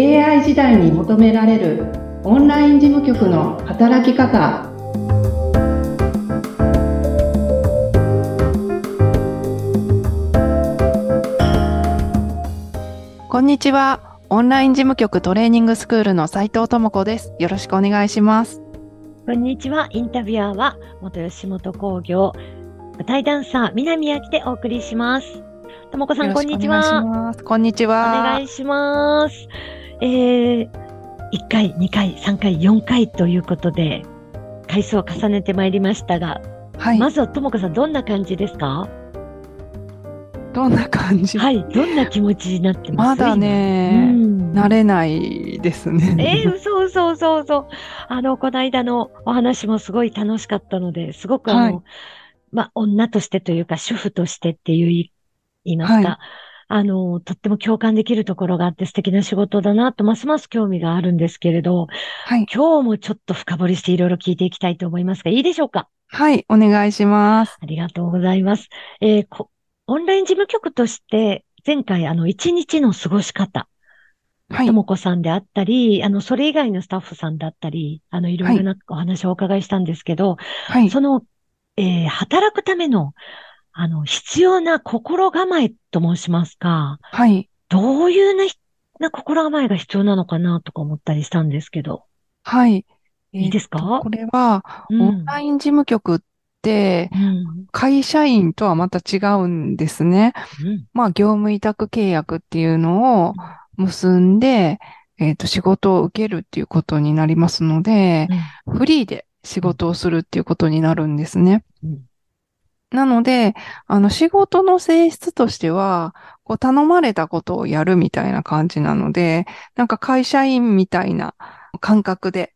AI 時代に求められるオンライン事務局の働き方こんにちは。オンライン事務局トレーニングスクールの斉藤智子です。よろしくお願いします。こんにちは。インタビュアーは、元吉本興業、舞台ダンサー、南明でお送りします。ともこさん、こんにちは。こんにちは。お願いします。えー、1回、2回、3回、4回ということで、回数を重ねてまいりましたが、はい。まずはともこさん、どんな感じですか？どんな感じ？はい、どんな気持ちになってます？まだね、うん。慣れないですね。えー、そうそうそうそう。あの、この間のお話もすごい楽しかったので、すごくあの、はい。まあ、女としてというか、主婦としてっていう言い言いますか、はいあの、とっても共感できるところがあって素敵な仕事だなと、ますます興味があるんですけれど、はい。今日もちょっと深掘りしていろいろ聞いていきたいと思いますが、いいでしょうか？はい。お願いします。ありがとうございます。えーこオンライン事務局として、前回、あの、一日の過ごし方、はいと。もこさんであったり、あの、それ以外のスタッフさんだったり、あの、いろいろなお話をお伺いしたんですけど、はい。その、えー働くための、あの、必要な心構えと申しますか、はい。どういうな、な心構えが必要なのかなとか思ったりしたんですけど、はい。いいですか？これは、うんオンライン事務局って、うん。会社員とはまた違うんですね。うん。まあ、業務委託契約っていうのを結んで、えっと、仕事を受けるっていうことになりますので、フリーで仕事をするっていうことになるんですね。うんなので、あの、仕事の性質としては、こう、頼まれたことをやるみたいな感じなので、なんか会社員みたいな感覚で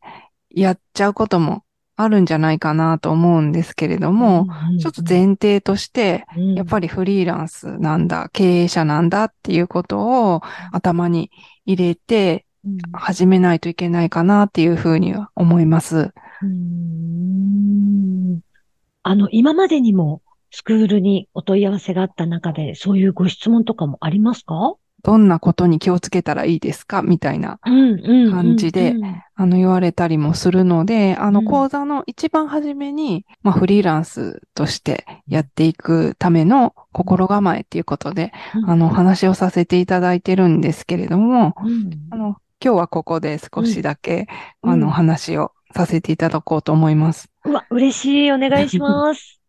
やっちゃうこともあるんじゃないかなと思うんですけれども、うん、ちょっと前提として、うん、やっぱりフリーランスなんだ、経営者なんだっていうことを頭に入れてうん。始めないといけないかなっていうふうには思います。うーん。あの、今までにもスクールにお問い合わせがあった中で、そういうご質問とかもありますか？どんなことに気をつけたらいいですか？みたいな、感じでうんあの、言われたりもするので、あの、うん。講座の一番初めに、まあ、フリーランスとしてやっていくための心構えっていうことで、うん。あの、お話をさせていただいてるんですけれども、うん。あの、今日はここで少しだけ、うん。あの、お話をさせていただこうと思います。うわ、嬉しい。お願いします。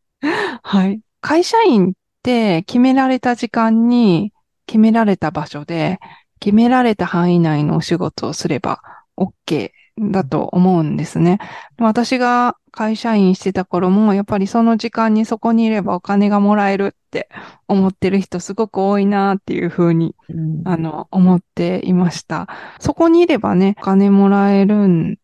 はい。会社員って決められた時間に、決められた場所で、決められた範囲内のお仕事をすれば OK だと思うんですね。私が会社員してた頃も、やっぱりその時間にそこにいればお金がもらえるって思ってる人すごく多いなっていうふうにうんあの、思っていました。そこにいればね、お金もらえるん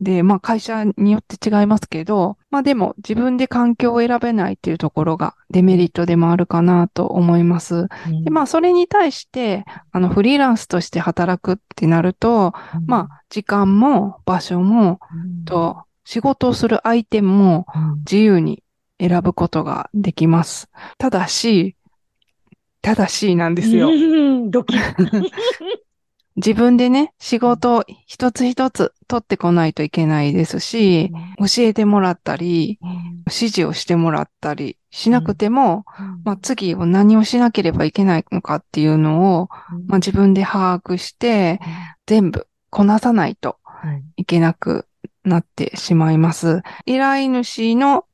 で、まあ会社によって違いますけど、まあでも自分で環境を選べないっていうところがデメリットでもあるかなと思います。で、まあそれに対して、あの、フリーランスとして働くってなると、まあ時間も場所も、うんと、仕事をする相手もうん自由に選ぶことができます。ただし、ただしなんですよ。うんドキッ。自分でね、仕事を一つ一つ取ってこないといけないですし、教えてもらったり、指示をしてもらったりしなくても、まあ、次を何をしなければいけないのかっていうのを、まあ、自分で把握して、全部こなさないとい。けなくなってしまいます。依頼主の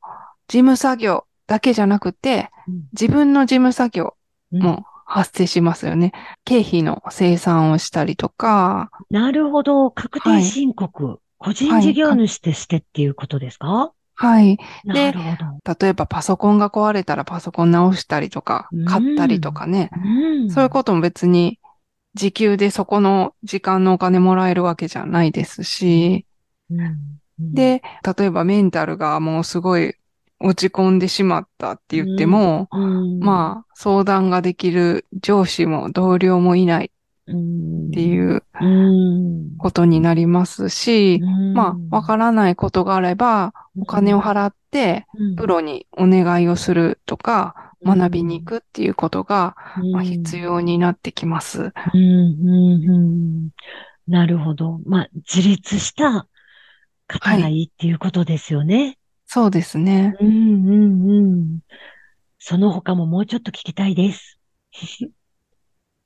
事務作業だけじゃなくて、自分の事務作業も発生しますよね。経費の生産をしたりとか、なるほど。確定申告。個人事業主としてっていうことですか？はい。なるほど。例えばパソコンが壊れたらパソコン直したりとかうん、買ったりとかね。うんそういうことも別に時給でそこの時間のお金もらえるわけじゃないですし、うんで、例えばメンタルがもうすごい落ち込んでしまったって言っても、うん。まあ相談ができる上司も同僚もいないうんっていううん。ことになりますし、うん。まあわからないことがあればお金を払ってうん。プロにお願いをするとか学びに行くっていうことが、まあ、必要になってきます。なるほど。まあ、自立した方がいいっていうことですよね。そうですね。うんうんうん。その他ももうちょっと聞きたいです。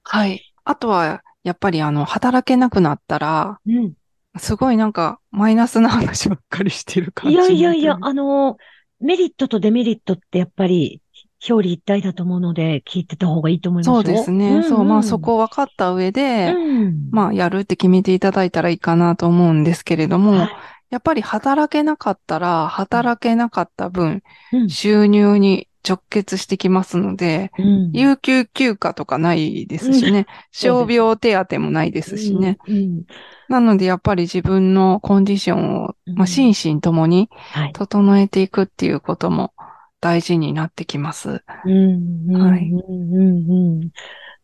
はい。あとは、やっぱりあの、働けなくなったら、うん。すごいなんか、マイナスな話ばっかりしてる感いじ。やいやいや、あの、メリットとデメリットってやっぱり表裏一体だと思うので聞いてた方がいいと思いますよ。そうですね。そう、まあそこをを分かった上で、うん。まあやるって決めていただいたらいいかなと思うんですけれども、はいやっぱり働けなかったら、働けなかった分、うん。収入に直結してきますので、うん。有給休暇とかないですしね、傷病手当もないですしね。。うん。うん。なのでやっぱり自分のコンディションを、うん。まあ、心身ともにはい。整えていくっていうことも大事になってきます。うん。うん。はい。うん。うん。うん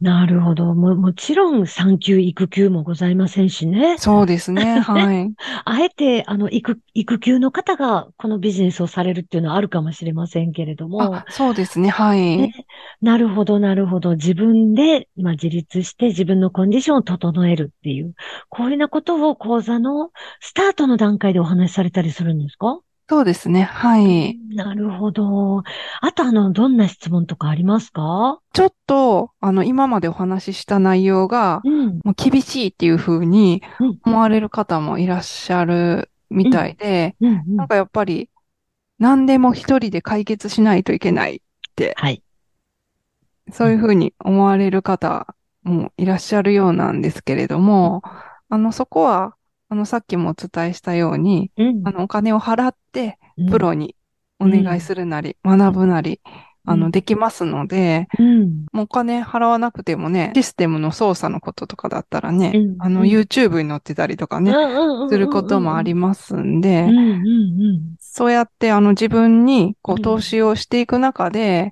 なるほど。も、もちろん産休育休もございませんしね。そうですね。はい。あえて、あの、育、育休の方がこのビジネスをされるっていうのはあるかもしれませんけれどもあ、そうですね。はい。ねなるほど、なるほど。自分で、まあ、自立して自分のコンディションを整えるっていう、こういうようなことを講座のスタートの段階でお話しされたりするんですか？そうですね。はい。なるほど。あと、あの、どんな質問とかありますか？ちょっと、あの、今までお話しした内容が、うん。もう厳しいっていう風にうん思われる方もいらっしゃるみたいで、うん、うんなんかやっぱり、何でも一人で解決しないといけないって、はい。そういう風に思われる方もいらっしゃるようなんですけれども、あの、そこは、あの、さっきもお伝えしたように、うん。あの、お金を払って、うん。プロにお願いするなり、学ぶなり、あの、うん。できますので、うん。もうお金払わなくてもね、システムの操作のこととかだったらね、うん。あの、うん。YouTube に載ってたりとかね、することもありますんでそうやってあの自分にこう投資をしていく中で、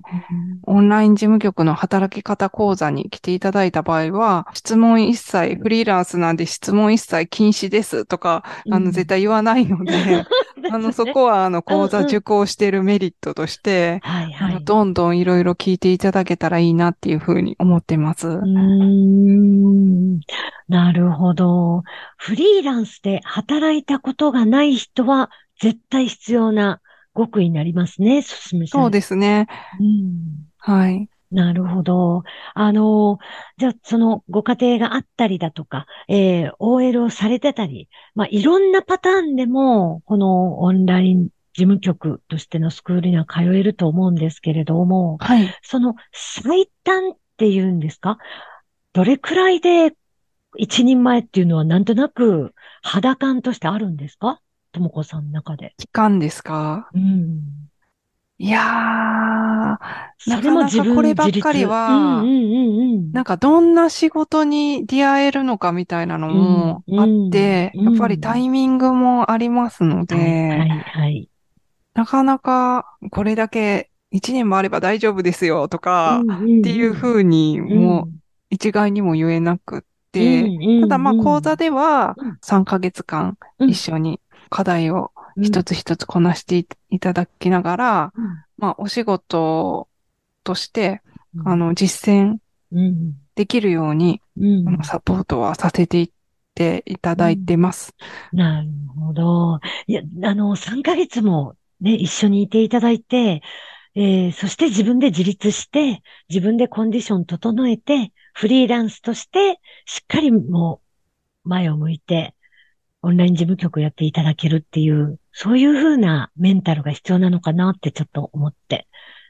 うん。オンライン事務局の働き方講座に来ていただいた場合は、質問一切、フリーランスなんで質問一切禁止ですとか、あの、絶対言わないので、あの、そこはあの、講座受講しているメリットとして、はいはい。どんどんいろいろ聞いていただけたらいいなっていうふうに思ってます。うーんなるほど。フリーランスで働いたことがない人は絶対必要な極意になりますね、すすみさん。そうですね。うんはい。なるほど。あの、じゃあ、そのご家庭があったりだとか、えー OL をされてたり、まあ、いろんなパターンでも、このオンライン事務局としてのスクールには通えると思うんですけれども、はい。その最短っていうんですか？どれくらいで一人前っていうのはなんとなく肌感としてあるんですか？ともこさんの中で。期間ですか？うん。いやー、それも自分なかなかこればっかりは自立うんうんうんうん。なんかどんな仕事に出会えるのかみたいなのもうんあって、うんやっぱりタイミングもありますので、はいはいはい。なかなかこれだけ一年もあれば大丈夫ですよとか、っていうふうにもう一概にも言えなくって、ただまあ講座ではうん。3ヶ月間うん。一緒に課題を一つ一つこなしていいただきながら、うん。まあお仕事として、うん。あの実践うん。できるように、サポートはさせていっていただいてます。なるほど。いや、あの、3ヶ月もね、一緒にいていただいて、えーそして自分で自立して、自分でコンディション整えて、フリーランスとして、しっかりもう、前を向いて、オンライン事務局やっていただけるっていう、そういうふうなメンタルが必要なのかなってちょっと思って。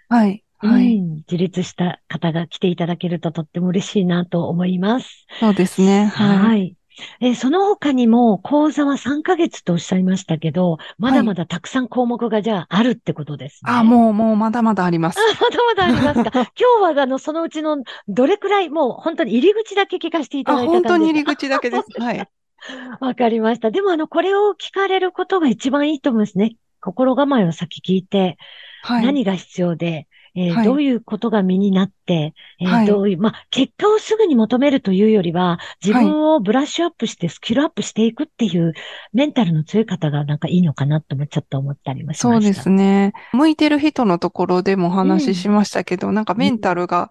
はい。はい。うん自立した方が来ていただけるととっても嬉しいなと思います。そうですね。ははい。い。えーその他にも講座は3ヶ月とおっしゃいましたけど、まだまだたくさん項目がじゃああるってことですね。あ、もう、もう、まだまだあります。あ、まだまだありますか。今日はあの、そのうちのどれくらい、もう本当に入り口だけ聞かせていたあ、だいた本当に感じです入り口だけです。はい。わかりました。でもあの、これを聞かれることが一番いいと思いますね。心構えを先聞いて、はい。何が必要で、えーはいどういうことが身になって、えーはいどういう、まあ、結果をすぐに求めるというよりは、自分をブラッシュアップしてスキルアップしていくっていうメンタルの強い方がなんかいいのかなともちょっと思ったりもしました。そうですね。向いてる人のところでもお話ししましたけど、なんかメンタルが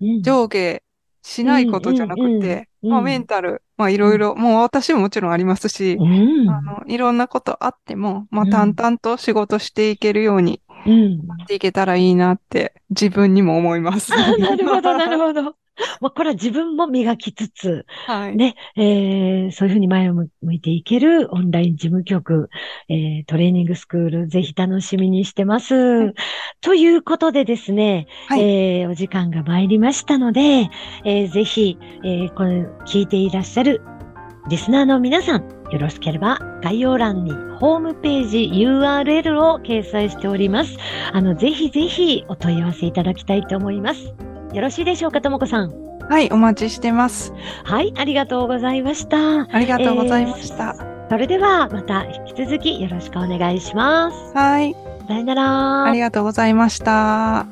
うん。上下しないことじゃなくて、うんうんうんうんまあメンタルまあいろいろ、もう私ももちろんありますし、うん。あの、いろんなことあっても、まあうん淡々と仕事していけるようにうん。なっていけたらいいなって自分にも思います。あなるほど、なるほど。まあ、これは自分も磨きつつ、はい。ね、えーそういうふうに前を向いていけるオンライン事務局、えートレーニングスクール、ぜひ楽しみにしてます。ということでですね、はいえーお時間が参りましたので、えーぜひ、えーこの聞いていらっしゃるリスナーの皆さん、よろしければ概要欄にホームページ URL を掲載しております。あの、ぜひぜひお問い合わせいただきたいと思います。よろしいでしょうか、ともこさん。はい、お待ちしてます。はい、ありがとうございました。ありがとうございました。それではまた引き続きよろしくお願いします。はい、さよなら。ありがとうございました。